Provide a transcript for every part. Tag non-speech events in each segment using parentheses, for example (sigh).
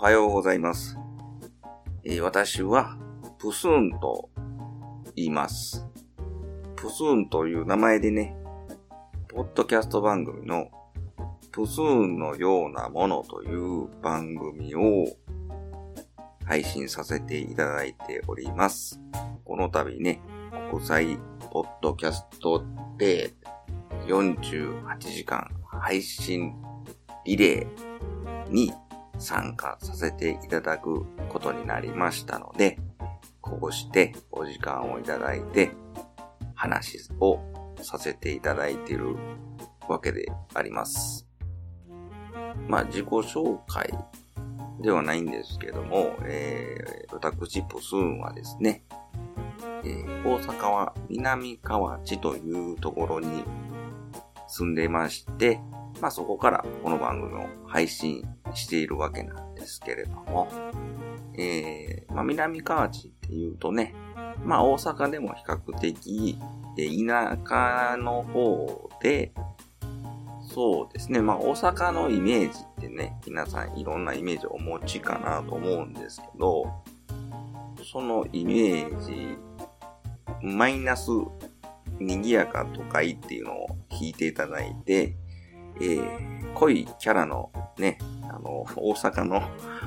おはようございます。えー、私は、プスーンと言います。プスーンという名前でね、ポッドキャスト番組のプスーンのようなものという番組を配信させていただいております。この度ね、国際ポッドキャストで48時間配信リレーに参加させていただくことになりましたので、こうしてお時間をいただいて話をさせていただいているわけであります。まあ自己紹介ではないんですけども、えー、私、プスーンはですね、えー、大阪は南河内というところに住んでまして、まあそこからこの番組を配信しているわけなんですけれども、えー、まあ南河内っていうとね、まあ大阪でも比較的、田舎の方で、そうですね。まあ、大阪のイメージってね、皆さんいろんなイメージをお持ちかなと思うんですけど、そのイメージ、マイナス、賑やか都会っていうのを聞いていただいて、えー、濃いキャラのね、あの、大阪の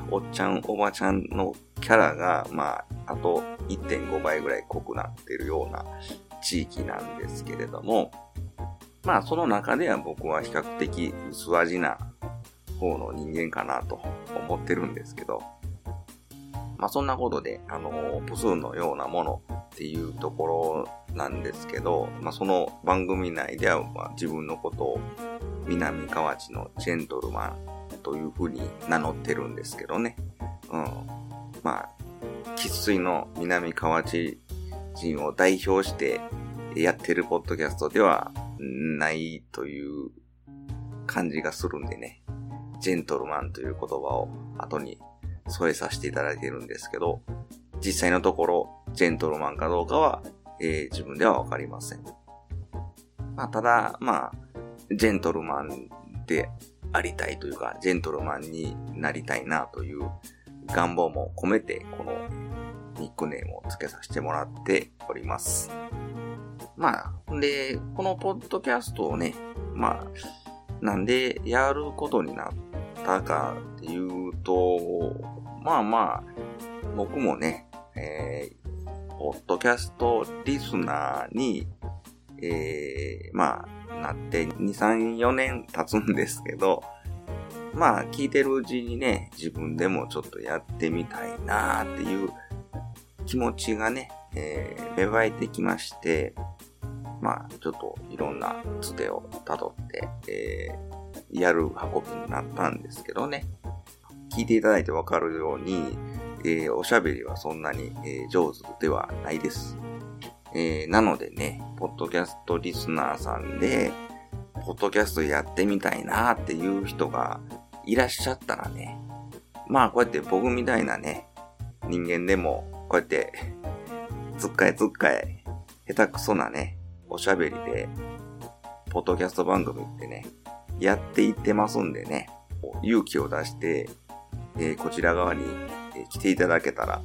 おっちゃん、おばちゃんのキャラが、まあ、あと1.5倍ぐらい濃くなってるような地域なんですけれども、まあその中では僕は比較的薄味な方の人間かなと思ってるんですけど、まあそんなことで、あの、プスーンのようなものっていうところなんですけど、まあその番組内では、まあ、自分のことを南河内のジェントルマンというふうに名乗ってるんですけどね。うん。まあ、喫水の南河内人を代表してやってるポッドキャストではないという感じがするんでね、ジェントルマンという言葉を後に添えさせていただいてるんですけど、実際のところ、ジェントルマンかどうかは、えー、自分ではわかりません。まあ、ただ、まあ、ジェントルマンでありたいというか、ジェントルマンになりたいなという願望も込めて、このニックネームを付けさせてもらっております。まあ、で、このポッドキャストをね、まあ、なんでやることになったかっていうと、まあまあ、僕もね、えー、ポッドキャストリスナーに、えー、まあ、なって2、3、4年経つんですけど、まあ、聞いてるうちにね、自分でもちょっとやってみたいなっていう気持ちがね、えー、芽生えてきまして、まあ、ちょっといろんなつてを辿って、えー、やる運びになったんですけどね。聞いていただいてわかるように、えー、おしゃべりはそんなに、えー、上手ではないです。えー、なのでね、ポッドキャストリスナーさんで、ポッドキャストやってみたいなっていう人がいらっしゃったらね、まあこうやって僕みたいなね、人間でもこうやって、つっかえつっかえ、下手くそなね、おしゃべりで、ポッドキャスト番組ってね、やっていってますんでね、勇気を出して、えー、こちら側に、来ていただけたら、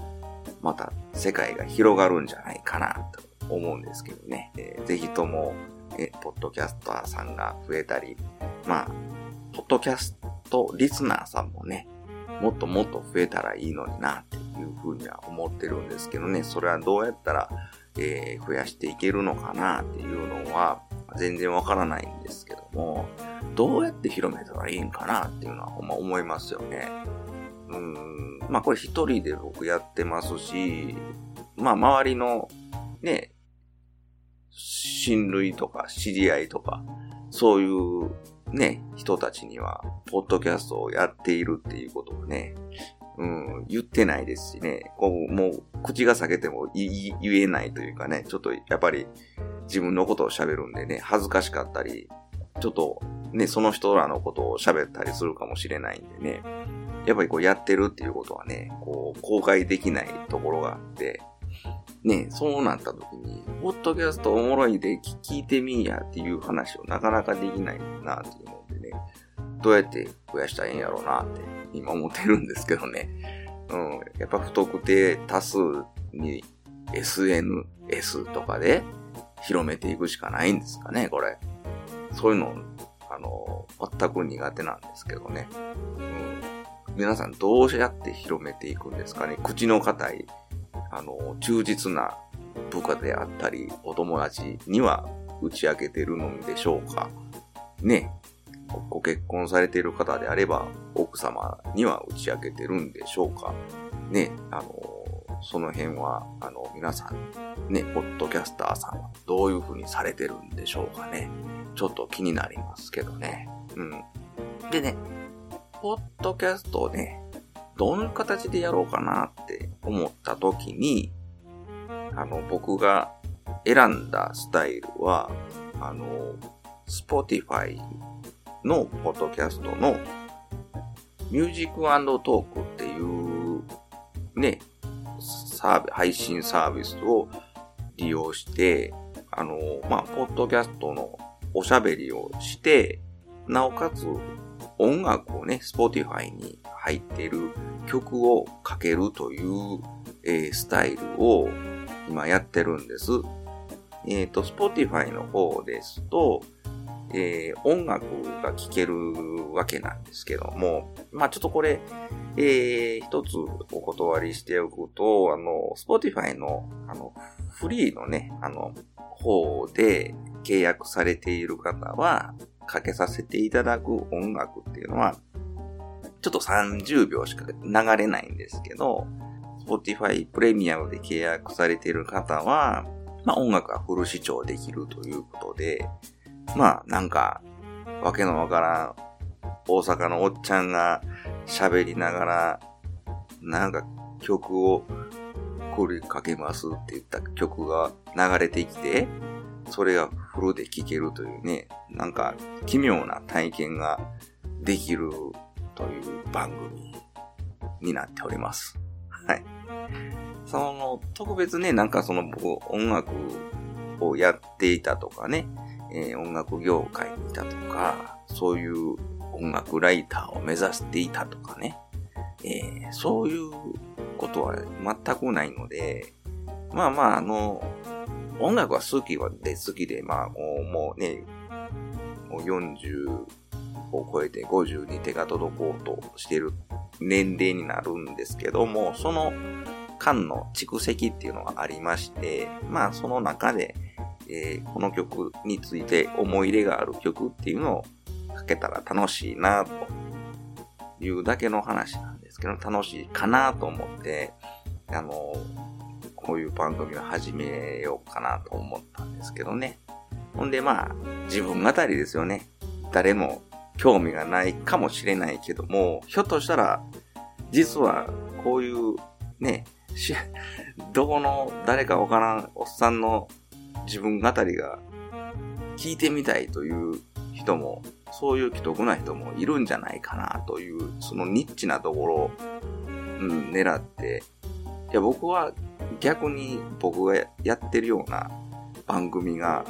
また世界が広がるんじゃないかなと。思うんですけどね。えー、ぜひとも、えポッドキャスターさんが増えたり、まあ、ポッドキャストリスナーさんもね、もっともっと増えたらいいのになっていうふうには思ってるんですけどね、それはどうやったらえー、増やしていけるのかなっていうのは全然わからないんですけども、どうやって広めたらいいんかなっていうのは思いますよね。うん、まあこれ一人で僕やってますし、まあ周りのね、親類とか知り合いとか、そういうね、人たちには、ポッドキャストをやっているっていうことをね、うん、言ってないですしね、こう、もう、口が裂けても言えないというかね、ちょっとやっぱり自分のことを喋るんでね、恥ずかしかったり、ちょっとね、その人らのことを喋ったりするかもしれないんでね、やっぱりこうやってるっていうことはね、こう、公開できないところがあって、ね、そうなった時に、ポッドキャストおもろいで聞いてみんやっていう話をなかなかできないなっていうのでね、どうやって増やしたらいいんやろうなって今思ってるんですけどね。うん。やっぱ不特定多数に SNS とかで広めていくしかないんですかね、これ。そういうの、あの、全く苦手なんですけどね。うん。皆さんどうやって広めていくんですかね。口の硬い、あの、忠実な部下であったり、お友達には打ち明けてるのでしょうか。ね。ご結婚されている方であれば、奥様には打ち明けてるんでしょうか。ね。あの、その辺は、あの、皆さん、ね、ポッドキャスターさんはどういう風にされてるんでしょうかね。ちょっと気になりますけどね。うん。でね、ポッドキャストをね、どんな形でやろうかなって思った時に、あの、僕が選んだスタイルは、あの、Spotify のポッドキャストの Music Talk っていうね、サービ配信サービスを利用して、あの、まあ、ポッドキャストのおしゃべりをして、なおかつ音楽をね、Spotify に入っている曲をかけるという、えー、スタイルを今やってるんです。えっ、ー、と、Spotify の方ですと、えー、音楽が聴けるわけなんですけども、まあちょっとこれ、えー、一つお断りしておくと、あの、Spotify の、あの、フリーのね、あの、方で契約されている方は、かけさせていただく音楽っていうのは、ちょっと30秒しか流れないんですけど、Spotify プレミアムで契約されている方は、まあ音楽がフル視聴できるということで、まあ、なんか、わけのわからん、大阪のおっちゃんが喋りながら、なんか曲をこれかけますって言った曲が流れてきて、それがフルで聴けるというね、なんか奇妙な体験ができるという番組になっております。はい。その、特別ね、なんかその僕音楽をやっていたとかね、えー、音楽業界にいたとか、そういう音楽ライターを目指していたとかね、えー、そういうことは全くないので、まあまあ、あの、音楽は好きはで好きで、まあもうね、もう40を超えて50に手が届こうとしてる年齢になるんですけども、その間の蓄積っていうのがありまして、まあその中で、えー、この曲について思い入れがある曲っていうのをかけたら楽しいなというだけの話なんですけど、楽しいかなと思って、あの、こういう番組を始めようかなと思ったんですけどね。ほんでまあ、自分語りですよね。誰も興味がないかもしれないけども、ひょっとしたら、実はこういうね、どこの誰かわからんおっさんの自分語りが聞いてみたいという人も、そういう既得な人もいるんじゃないかなという、そのニッチなところを、うん、狙って、いや、僕は逆に僕がやってるような番組が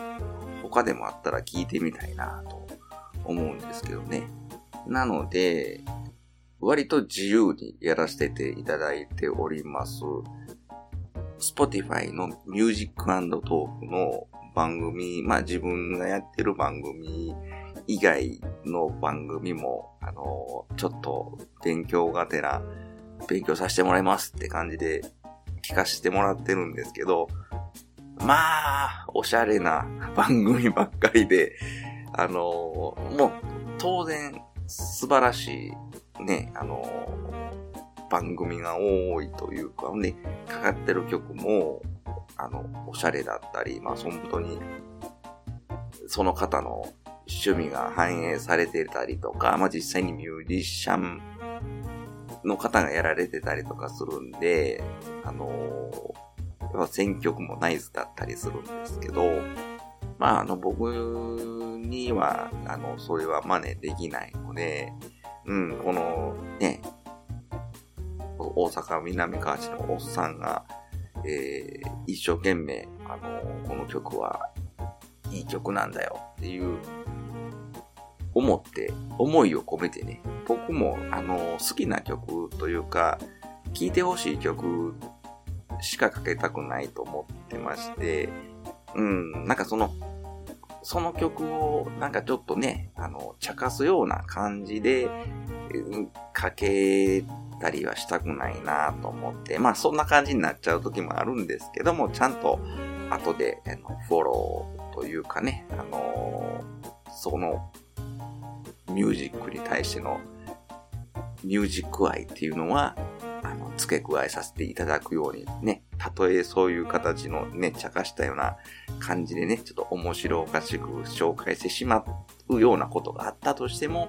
他でもあったら聞いてみたいなと思うんですけどね。なので、割と自由にやらせていただいております。Spotify の Music Talk の番組、まあ自分がやってる番組以外の番組も、あの、ちょっと勉強がてら、勉強させてもらいますって感じで聞かせてもらってるんですけど、まあ、おしゃれな (laughs) 番組ばっかりで、あの、もう当然素晴らしいね、あの、番組が多いというか、ね、かかってる曲も、あの、おしゃれだったり、まあ、本当に、その方の趣味が反映されてたりとか、まあ、実際にミュージシャンの方がやられてたりとかするんで、あのー、選曲もナイスだったりするんですけど、まあ、あの、僕には、あの、それは真似できないので、うん、この、ね、大阪南河内のおっさんが、えー、一生懸命、あの、この曲はいい曲なんだよっていう思って、思いを込めてね、僕も、あの、好きな曲というか、聴いてほしい曲しかかけたくないと思ってまして、うん、なんかその、その曲をなんかちょっとね、あの、茶化すような感じで、かけたりはしたくないなと思って、まあそんな感じになっちゃう時もあるんですけども、ちゃんと後でフォローというかね、あのそのミュージックに対してのミュージック愛っていうのは、あの、付け加えさせていただくようにね、たとえそういう形のね、茶化したような感じでね、ちょっと面白おかしく紹介してしまうようなことがあったとしても、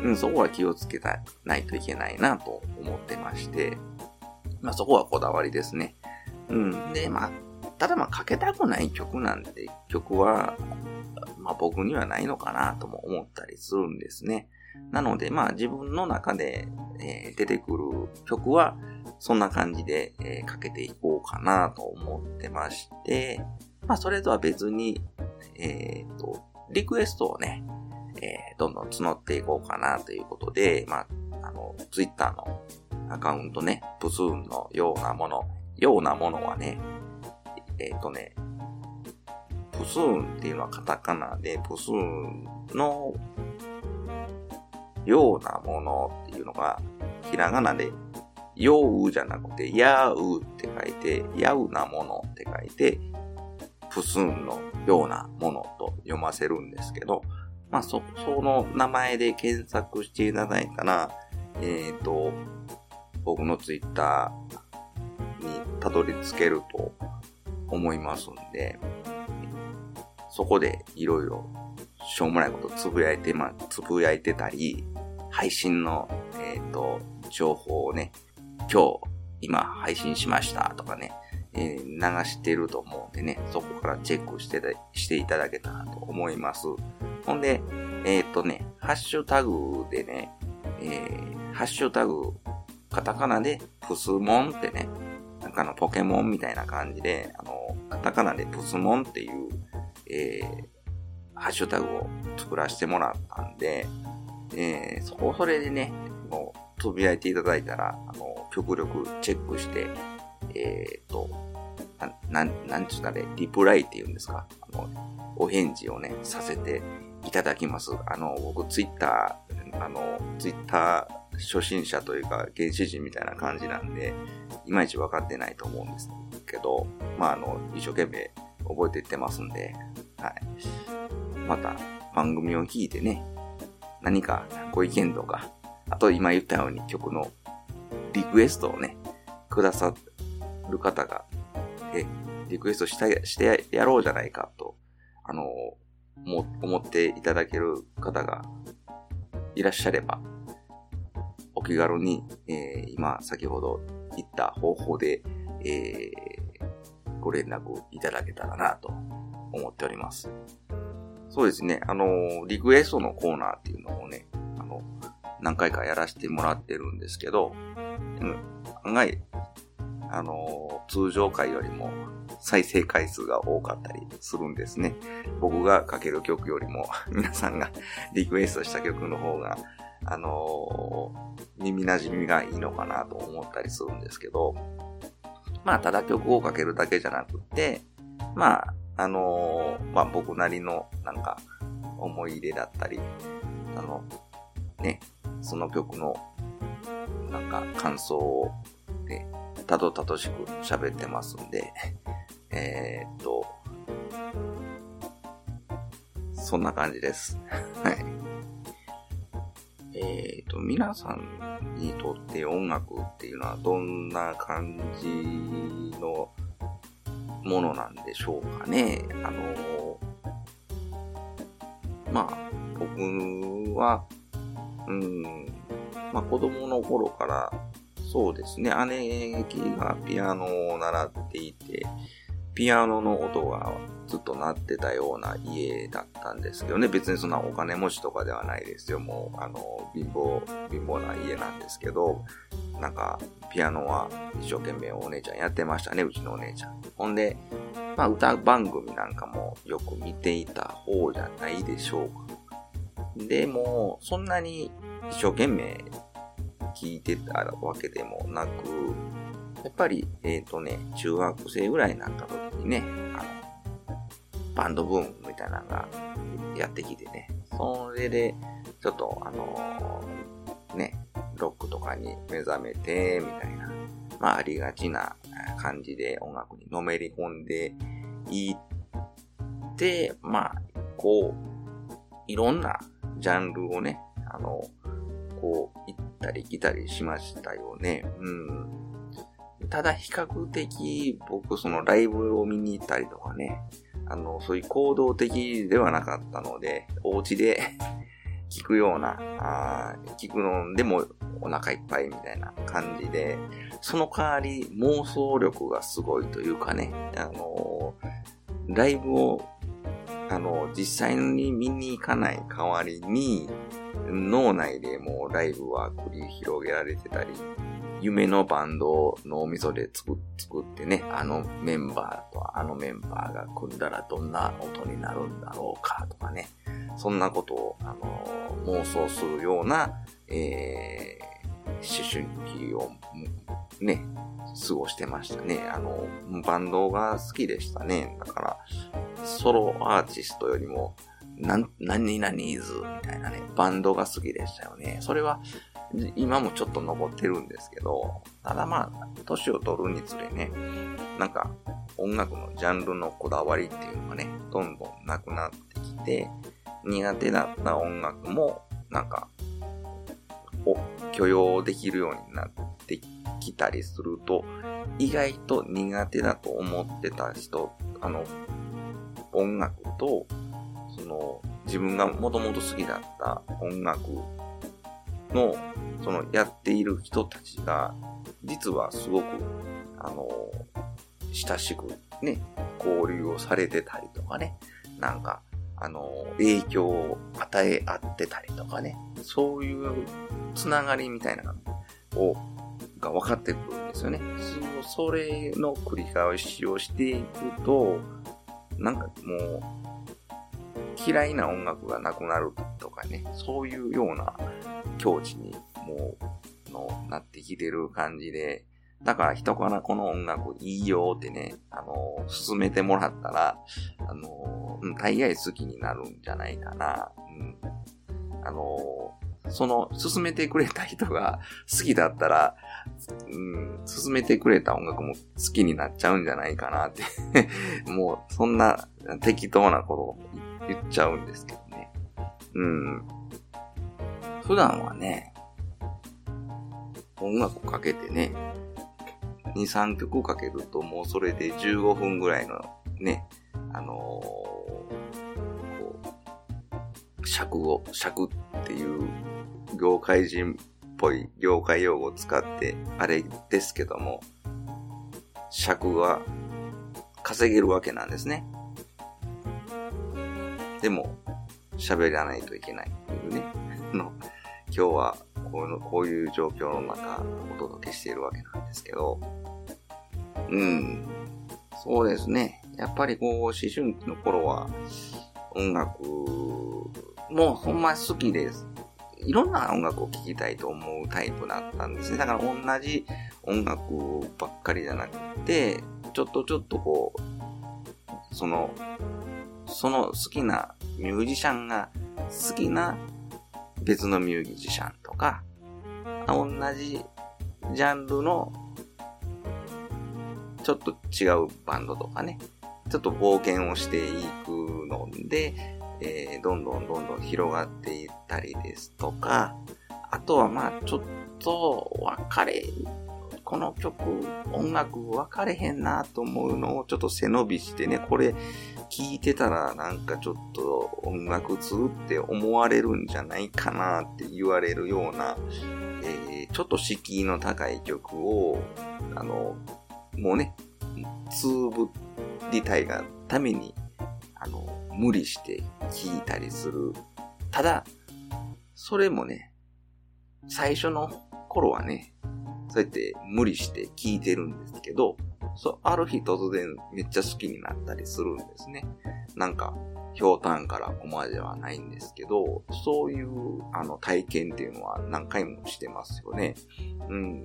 うん、そこは気をつけたないといけないなと思ってまして、まあそこはこだわりですね。うん。で、まあ、ただまあかけたくない曲なんて曲は、まあ僕にはないのかなとも思ったりするんですね。なのでまあ自分の中で、えー、出てくる曲はそんな感じで、えー、かけていこうかなと思ってまして、まあそれとは別に、えっ、ー、と、リクエストをね、えー、どんどん募っていこうかなということで、まあ、あの、ツイッターのアカウントね、プスーンのようなもの、ようなものはね、えっ、ー、とね、プスーンっていうのはカタカナで、プスーンのようなものっていうのが、ひらがなで、ようじゃなくて、やうって書いて、やうなものって書いて、プスーンのようなものと読ませるんですけど、まあ、そ、その名前で検索していただいたら、えっ、ー、と、僕のツイッターにたどり着けると思いますんで、そこでいろいろしょうもないことつぶやいてま、つぶやいてたり、配信の、えっ、ー、と、情報をね、今日、今配信しましたとかね、えー、流してると思うんでね、そこからチェックしてしていただけたらと思います。ほんで、えっ、ー、とね、ハッシュタグでね、えー、ハッシュタグ、カタカナでプスモンってね、なんかのポケモンみたいな感じで、あの、カタカナでプスモンっていう、えー、ハッシュタグを作らせてもらったんで、えー、そこ、それでね、もう、つぶやいていただいたら、あの、極力チェックして、えっ、ー、と、な、なん、なんちゅうかね、リプライって言うんですかあの、お返事をね、させていただきます。あの、僕、ツイッター、あの、ツイッター初心者というか、原始人みたいな感じなんで、いまいち分かってないと思うんですけど、まあ、あの、一生懸命覚えていってますんで、はい。また、番組を聞いてね、何かご意見とか、あと今言ったように曲のリクエストをね、くださる方が、え、リクエストしたしてやろうじゃないかと、あの、も、思っていただける方がいらっしゃれば、お気軽に、えー、今、先ほど言った方法で、え、ご連絡いただけたらなと思っております。そうですね、あの、リクエストのコーナーっていうのをね、あの、何回かやらせてもらってるんですけど、うん、案外、あの、通常回よりも再生回数が多かったりするんですね。僕がかける曲よりも (laughs) 皆さんが (laughs) リクエストした曲の方が、あの、耳馴染みがいいのかなと思ったりするんですけど、まあ、ただ曲をかけるだけじゃなくて、まあ、あのー、まあ、僕なりのなんか思い入れだったり、あの、ね、その曲のなんか感想をね、たどたどしく喋ってますんで、(laughs) えー、っと、そんな感じです。はい。と、皆さんにとって音楽っていうのはどんな感じのものなんでしょうかね。あのまあ、僕は、うん、まあ子供の頃からそうですね。姉貴がピアノを習ってい、ピアノの音がずっと鳴ってたような家だったんですけどね。別にそんなお金持ちとかではないですよ。もう、あの、貧乏、貧乏な家なんですけど、なんか、ピアノは一生懸命お姉ちゃんやってましたね、うちのお姉ちゃん。ほんで、まあ歌番組なんかもよく見ていた方じゃないでしょうか。でも、そんなに一生懸命聞いてたわけでもなく、やっぱり、えっ、ー、とね、中学生ぐらいになった時にね、あの、バンドブームみたいなのがやってきてね、それで、ちょっと、あのー、ね、ロックとかに目覚めて、みたいな、まあ、ありがちな感じで音楽にのめり込んでいって、まあ、こう、いろんなジャンルをね、あの、こう、行ったり来たりしましたよね。うん。ただ比較的僕そのライブを見に行ったりとかね、あの、そういう行動的ではなかったので、お家で (laughs) 聞くような、あ聞くのでもお腹いっぱいみたいな感じで、その代わり妄想力がすごいというかね、あの、ライブを、あの、実際に見に行かない代わりに、脳内でもライブは繰り広げられてたり、夢のバンドを脳みそで作ってね、あのメンバーとあのメンバーが組んだらどんな音になるんだろうかとかね、そんなことを、あの妄想するような、えー、思春期をね、過ごしてましたね。あの、バンドが好きでしたね。だから、ソロアーティストよりも、なん、何々イズみたいなね、バンドが好きでしたよね。それは、今もちょっと残ってるんですけど、ただまあ、年を取るにつれね、なんか、音楽のジャンルのこだわりっていうのがね、どんどんなくなってきて、苦手だった音楽も、なんか、を許容できるようになってきたりすると、意外と苦手だと思ってた人、あの、音楽と、その、自分がもともと好きだった音楽の、その、やっている人たちが、実はすごく、あの、親しくね、交流をされてたりとかね、なんか、あの、影響を与え合ってたりとかね、そういうつながりみたいなのを、が分かってくるんですよね。そそれの繰り返しをしていくと、なんかもう、嫌いな音楽がなくなるとかね、そういうような境地にもう、の、なってきてる感じで、だから人からこの音楽いいよってね、あの、勧めてもらったら、あの、うん、大概好きになるんじゃないかな。うん。あの、その、勧めてくれた人が (laughs) 好きだったら、うん、勧めてくれた音楽も好きになっちゃうんじゃないかなって (laughs) もう、そんな適当なことを言っちゃうんですけどね。うん。普段はね、音楽をかけてね、2、3曲かけるともうそれで15分ぐらいのね、あのー、こう、尺を、尺っていう業界人っぽい業界用語を使ってあれですけども、尺は稼げるわけなんですね。でも、喋らないといけないというね、今日はこうこういう状況の中お届けしているわけなんですけど、うん。そうですね。やっぱりこう、思春期の頃は、音楽もほんま好きです。いろんな音楽を聴きたいと思うタイプだったんですね。だから同じ音楽ばっかりじゃなくて、ちょっとちょっとこう、その、その好きなミュージシャンが好きな別のミュージシャンとか、同じジャンルのちょっと違うバンドとかね、ちょっと冒険をしていくので、えー、どんどんどんどん広がっていったりですとか、あとはまあちょっと分かれ、この曲、音楽分かれへんなと思うのをちょっと背伸びしてね、これ聞いてたらなんかちょっと音楽通って思われるんじゃないかなって言われるような、えー、ちょっと敷居の高い曲を、あの、もうね、つぶりたいがために、あの、無理して聞いたりする。ただ、それもね、最初の頃はね、そうやって無理して聞いてるんですけど、そう、ある日突然めっちゃ好きになったりするんですね。なんか、ひょうたんからコマではないんですけど、そういうあの体験っていうのは何回もしてますよね。うん。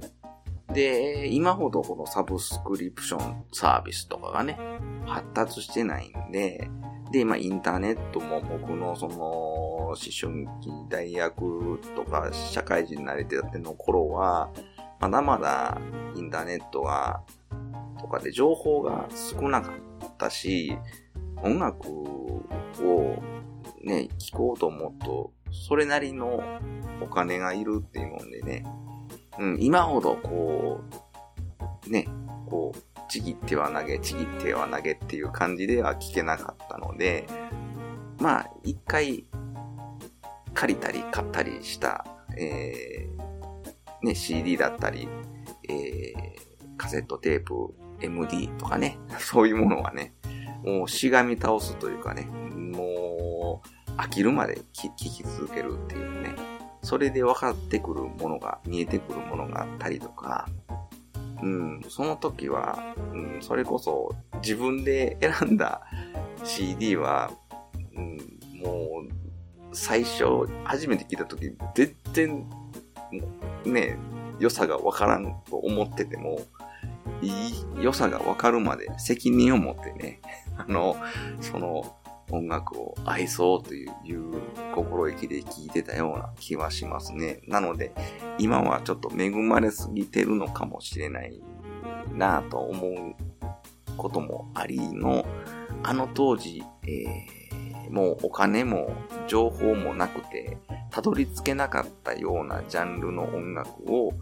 で、今ほどこのサブスクリプションサービスとかがね、発達してないんで、で、まあ、インターネットも僕のその、思春期、大学とか社会人になれてたての頃は、まだまだインターネットが、とかで情報が少なかったし、音楽をね、聴こうと思うと、それなりのお金がいるっていうもんでね、うん、今ほどこう、ね、こう、ちぎっては投げ、ちぎっては投げっていう感じでは聞けなかったので、まあ、一回、借りたり買ったりした、えー、ね、CD だったり、えー、カセットテープ、MD とかね、(laughs) そういうものはね、もうしがみ倒すというかね、もう飽きるまで聴き続けるっていうね、それで分かってくるものが、見えてくるものがあったりとか、うん、その時は、うん、それこそ自分で選んだ CD は、うん、もう、最初、初めて聞いた時、全然、ね、良さがわからんと思ってても、いい良さがわかるまで責任を持ってね、(laughs) あの、その音楽を愛そうという心意気で聴いてたような気はしますね。なので、今はちょっと恵まれすぎてるのかもしれないなぁと思うこともありの、あの当時、えー、もうお金も情報もなくて、たどり着けなかったようなジャンルの音楽を、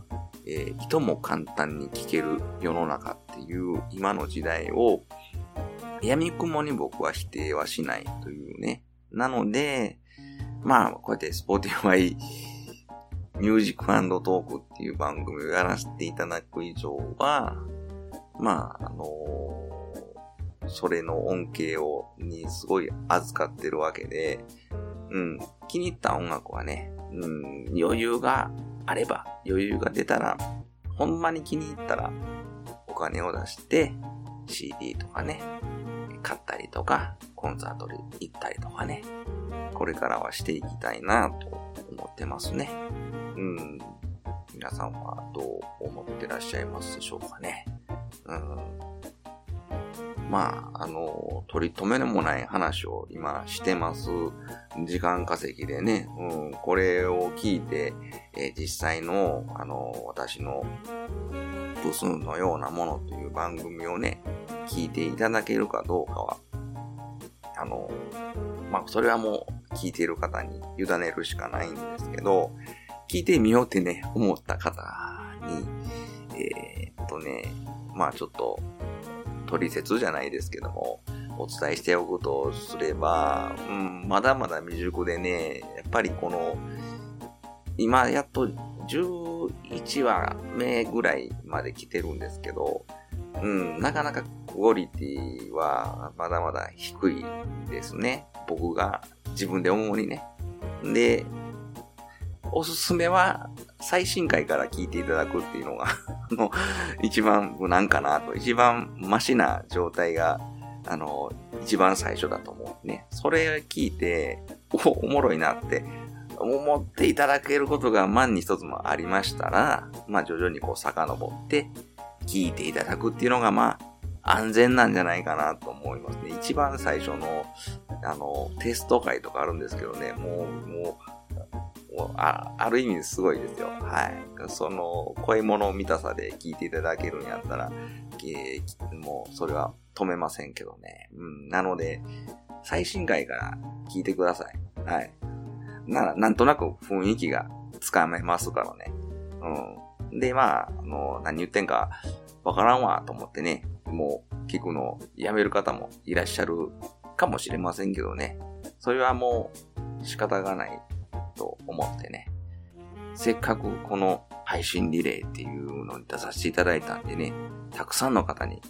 えー、いとも簡単に聴ける世の中っていう今の時代を、闇雲に僕は否定はしないというね。なので、まあ、こうやって Spotify Music Talk っていう番組をやらせていただく以上は、まあ、あのー、それの恩恵を、にすごい預かってるわけで、うん、気に入った音楽はね、うん、余裕があれば、余裕が出たら、ほんまに気に入ったら、お金を出して、CD とかね、買ったりとか、コンサートに行ったりとかね、これからはしていきたいなと思ってますね。うん。皆さんはどう思ってらっしゃいますでしょうかね。うん。まあ、あの、取り留めもない話を今してます。時間稼ぎでね、うん、これを聞いて、え、実際の、あの、私のプスンのようなものという番組をね、聞いていただけるかどうかは、あの、まあ、それはもう聞いている方に委ねるしかないんですけど、聞いてみようってね、思った方に、えー、っとね、まあちょっと、取説じゃないですけども、お伝えしておくとすれば、うん、まだまだ未熟でね、やっぱりこの、今やっと11話目ぐらいまで来てるんですけど、うん、なかなかクオリティはまだまだ低いですね。僕が自分で思うにね。で、おすすめは最新回から聞いていただくっていうのが (laughs) あの、一番無難かなと、一番マシな状態が、あの、一番最初だと思うね。それ聞いて、お、おもろいなって思っていただけることが万に一つもありましたら、まあ徐々にこう遡って聞いていただくっていうのがまあ安全なんじゃないかなと思いますね。一番最初のあのテスト会とかあるんですけどね、もう、もう、あある意味すごいですよ。はい。その声物を見たさで聞いていただけるんやったら、もうそれは止めませんけどね。うん。なので、最新回から聞いてください。はい。な、なんとなく雰囲気がつかめますからね。うん。で、まあ、あの、何言ってんかわからんわと思ってね、もう聞くのをやめる方もいらっしゃるかもしれませんけどね。それはもう仕方がないと思ってね。せっかくこの配信リレーっていうのに出させていただいたんでね、たくさんの方に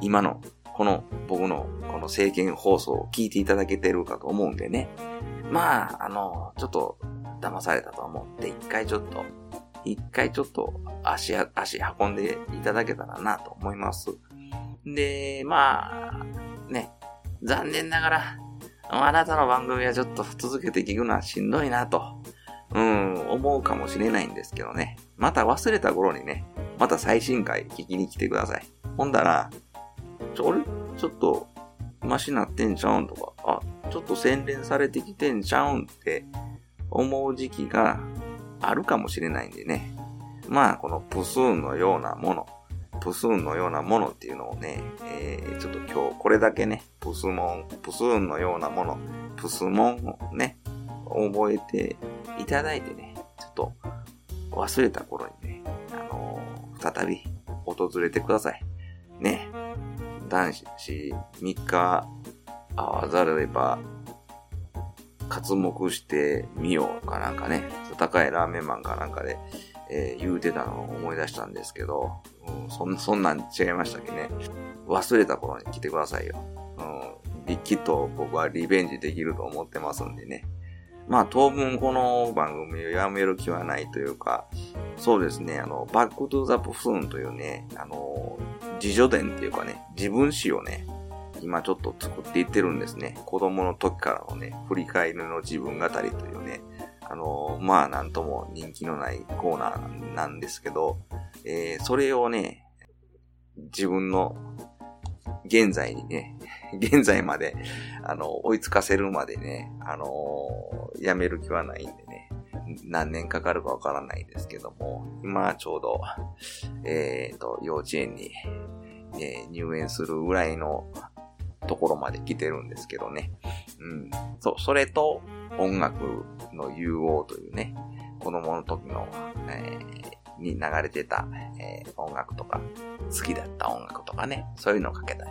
今のこの僕のこの政見放送を聞いていただけてるかと思うんでね、まあ、あの、ちょっと騙されたと思って、一回ちょっと、一回ちょっと足、足運んでいただけたらなと思います。で、まあ、ね、残念ながら、あなたの番組はちょっと続けて聞くのはしんどいなと、うん、思うかもしれないんですけどね。また忘れた頃にね、また最新回聞きに来てください。ほんだら、ちょ、俺、ちょっと、マシなってんちゃうんとか、あ、ちょっと洗練されてきてんちゃうんって思う時期があるかもしれないんでね。まあ、このプスーンのようなもの、プスーンのようなものっていうのをね、えー、ちょっと今日これだけね、プスモン、プスーンのようなもの、プスモンをね、覚えていただいてね、ちょっと忘れた頃にね、あのー、再び訪れてください。ね、男子3日会わざれば、活目してみようかなんかね、高いラーメンマンかなんかで、えー、言うてたのを思い出したんですけど、う、そんそんなん違いましたっけね。忘れた頃に来てくださいよ。うん、きっと僕はリベンジできると思ってますんでね。まあ当分この番組をやめる気はないというか、そうですね、あの、 Back to the プスーンというね、あの、自叙伝っていうかね、自分史をね、今ちょっと作っていってるんですね。子供の時からのね、振り返りの自分語りというね、あの、まあなんとも人気のないコーナーなんですけど、えー、それをね、自分の現在にね、(laughs) 現在まで、あの、追いつかせるまでね、あのー、やめる気はないんでね、何年かかるかわからないですけども、今ちょうど、えっ、ー、と、幼稚園に、えー、入園するぐらいのところまで来てるんですけどね。うん。そう、それと音楽の融合というね、子供の時の、えー、に流れてた、えー、音楽とか、好きだった音楽とかね、そういうのをかけたり、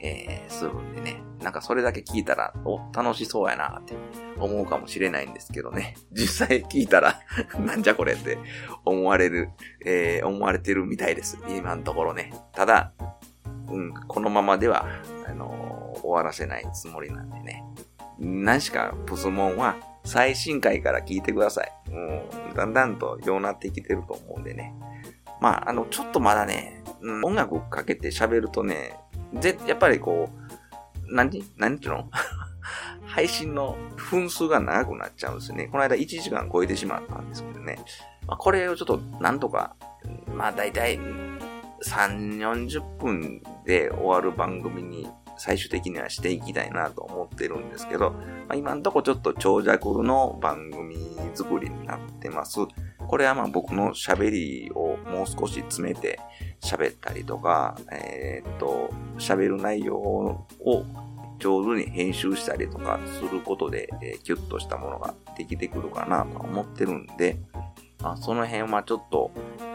えー、するんでね。なんかそれだけ聞いたら、お、楽しそうやなって思うかもしれないんですけどね。(laughs) 実際聞いたら (laughs) なんじゃこれって思われる、えー、思われてるみたいです。今のところね。ただ、うん、このままでは、あのー、終わらせないつもりなんでね。何しかプスモンは最新回から聞いてください。もう、だんだんとようなってきてると思うんでね。まあ、あの、ちょっとまだね、うん、音楽かけて喋るとね、ぜ、やっぱりこう、何、何ていうの？(laughs) 配信の分数が長くなっちゃうんですよね。この間1時間超えてしまったんですけどね。まあ、これをちょっとなんとか、まあ大体3、40分で終わる番組に最終的にはしていきたいなと思ってるんですけど、まあ、今んとこちょっと長尺の番組作りになってます。これはまあ僕の喋りをもう少し詰めて喋ったりとか、えー、っと、喋る内容を上手に編集したりとかすることで、えー、キュッとしたものができてくるかなと思ってるんで、まあ、その辺はちょっと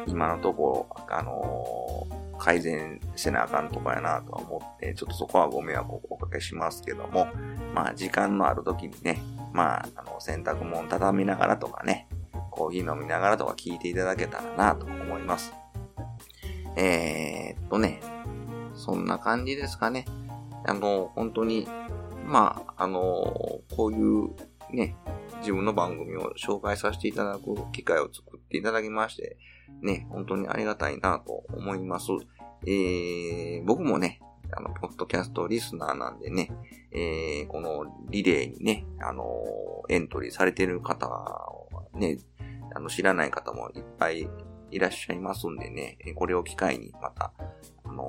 今のところ、あの、改善せなあかんとこやなとは思って、ちょっとそこはご迷惑をおかけしますけども、まあ時間のある時にね、まあ、あの、洗濯物畳みながらとかね、コーヒー飲みながらとか聞いていただけたらなと思います。えー、っとね、そんな感じですかね。あの、本当に、まあ、あの、こういうね、自分の番組を紹介させていただく機会を作っていただきまして、ね、本当にありがたいなと思います。えー、僕もね、あの、ポッドキャストリスナーなんでね、えー、このリレーにね、あのエントリーされてる方をね、あの、知らない方もいっぱいいらっしゃいますんでね、これを機会にまた、あの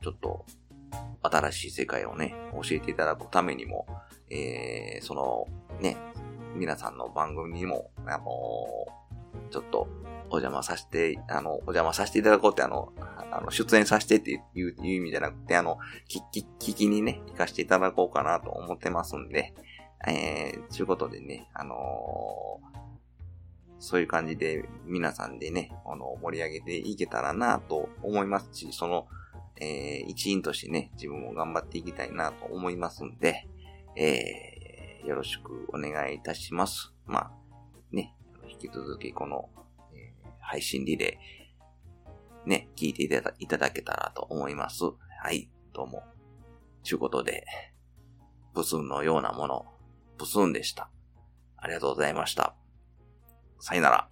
ー、ちょっと、新しい世界をね、教えていただくためにも、えー、その、ね、皆さんの番組にも、あのー、ちょっとお邪魔させて、あの、お邪魔させていただこうって、あの、あの、出演させてっていういう意味じゃなくて、あの、聞き、聞きにね、行かせていただこうかなと思ってますんで、えー、ちゅうことでね、あのー、そういう感じで皆さんでね、あの、盛り上げていけたらなと思いますし、その、えー、一員としてね、自分も頑張っていきたいなと思いますんで、えーよろしくお願いいたします。まあ、ね、引き続きこの、配信リレー、ね、聞いていただけたらと思います。はい、どうも。ちゅうことで、ブスンのようなもの、ブスンでした。ありがとうございました。さよなら。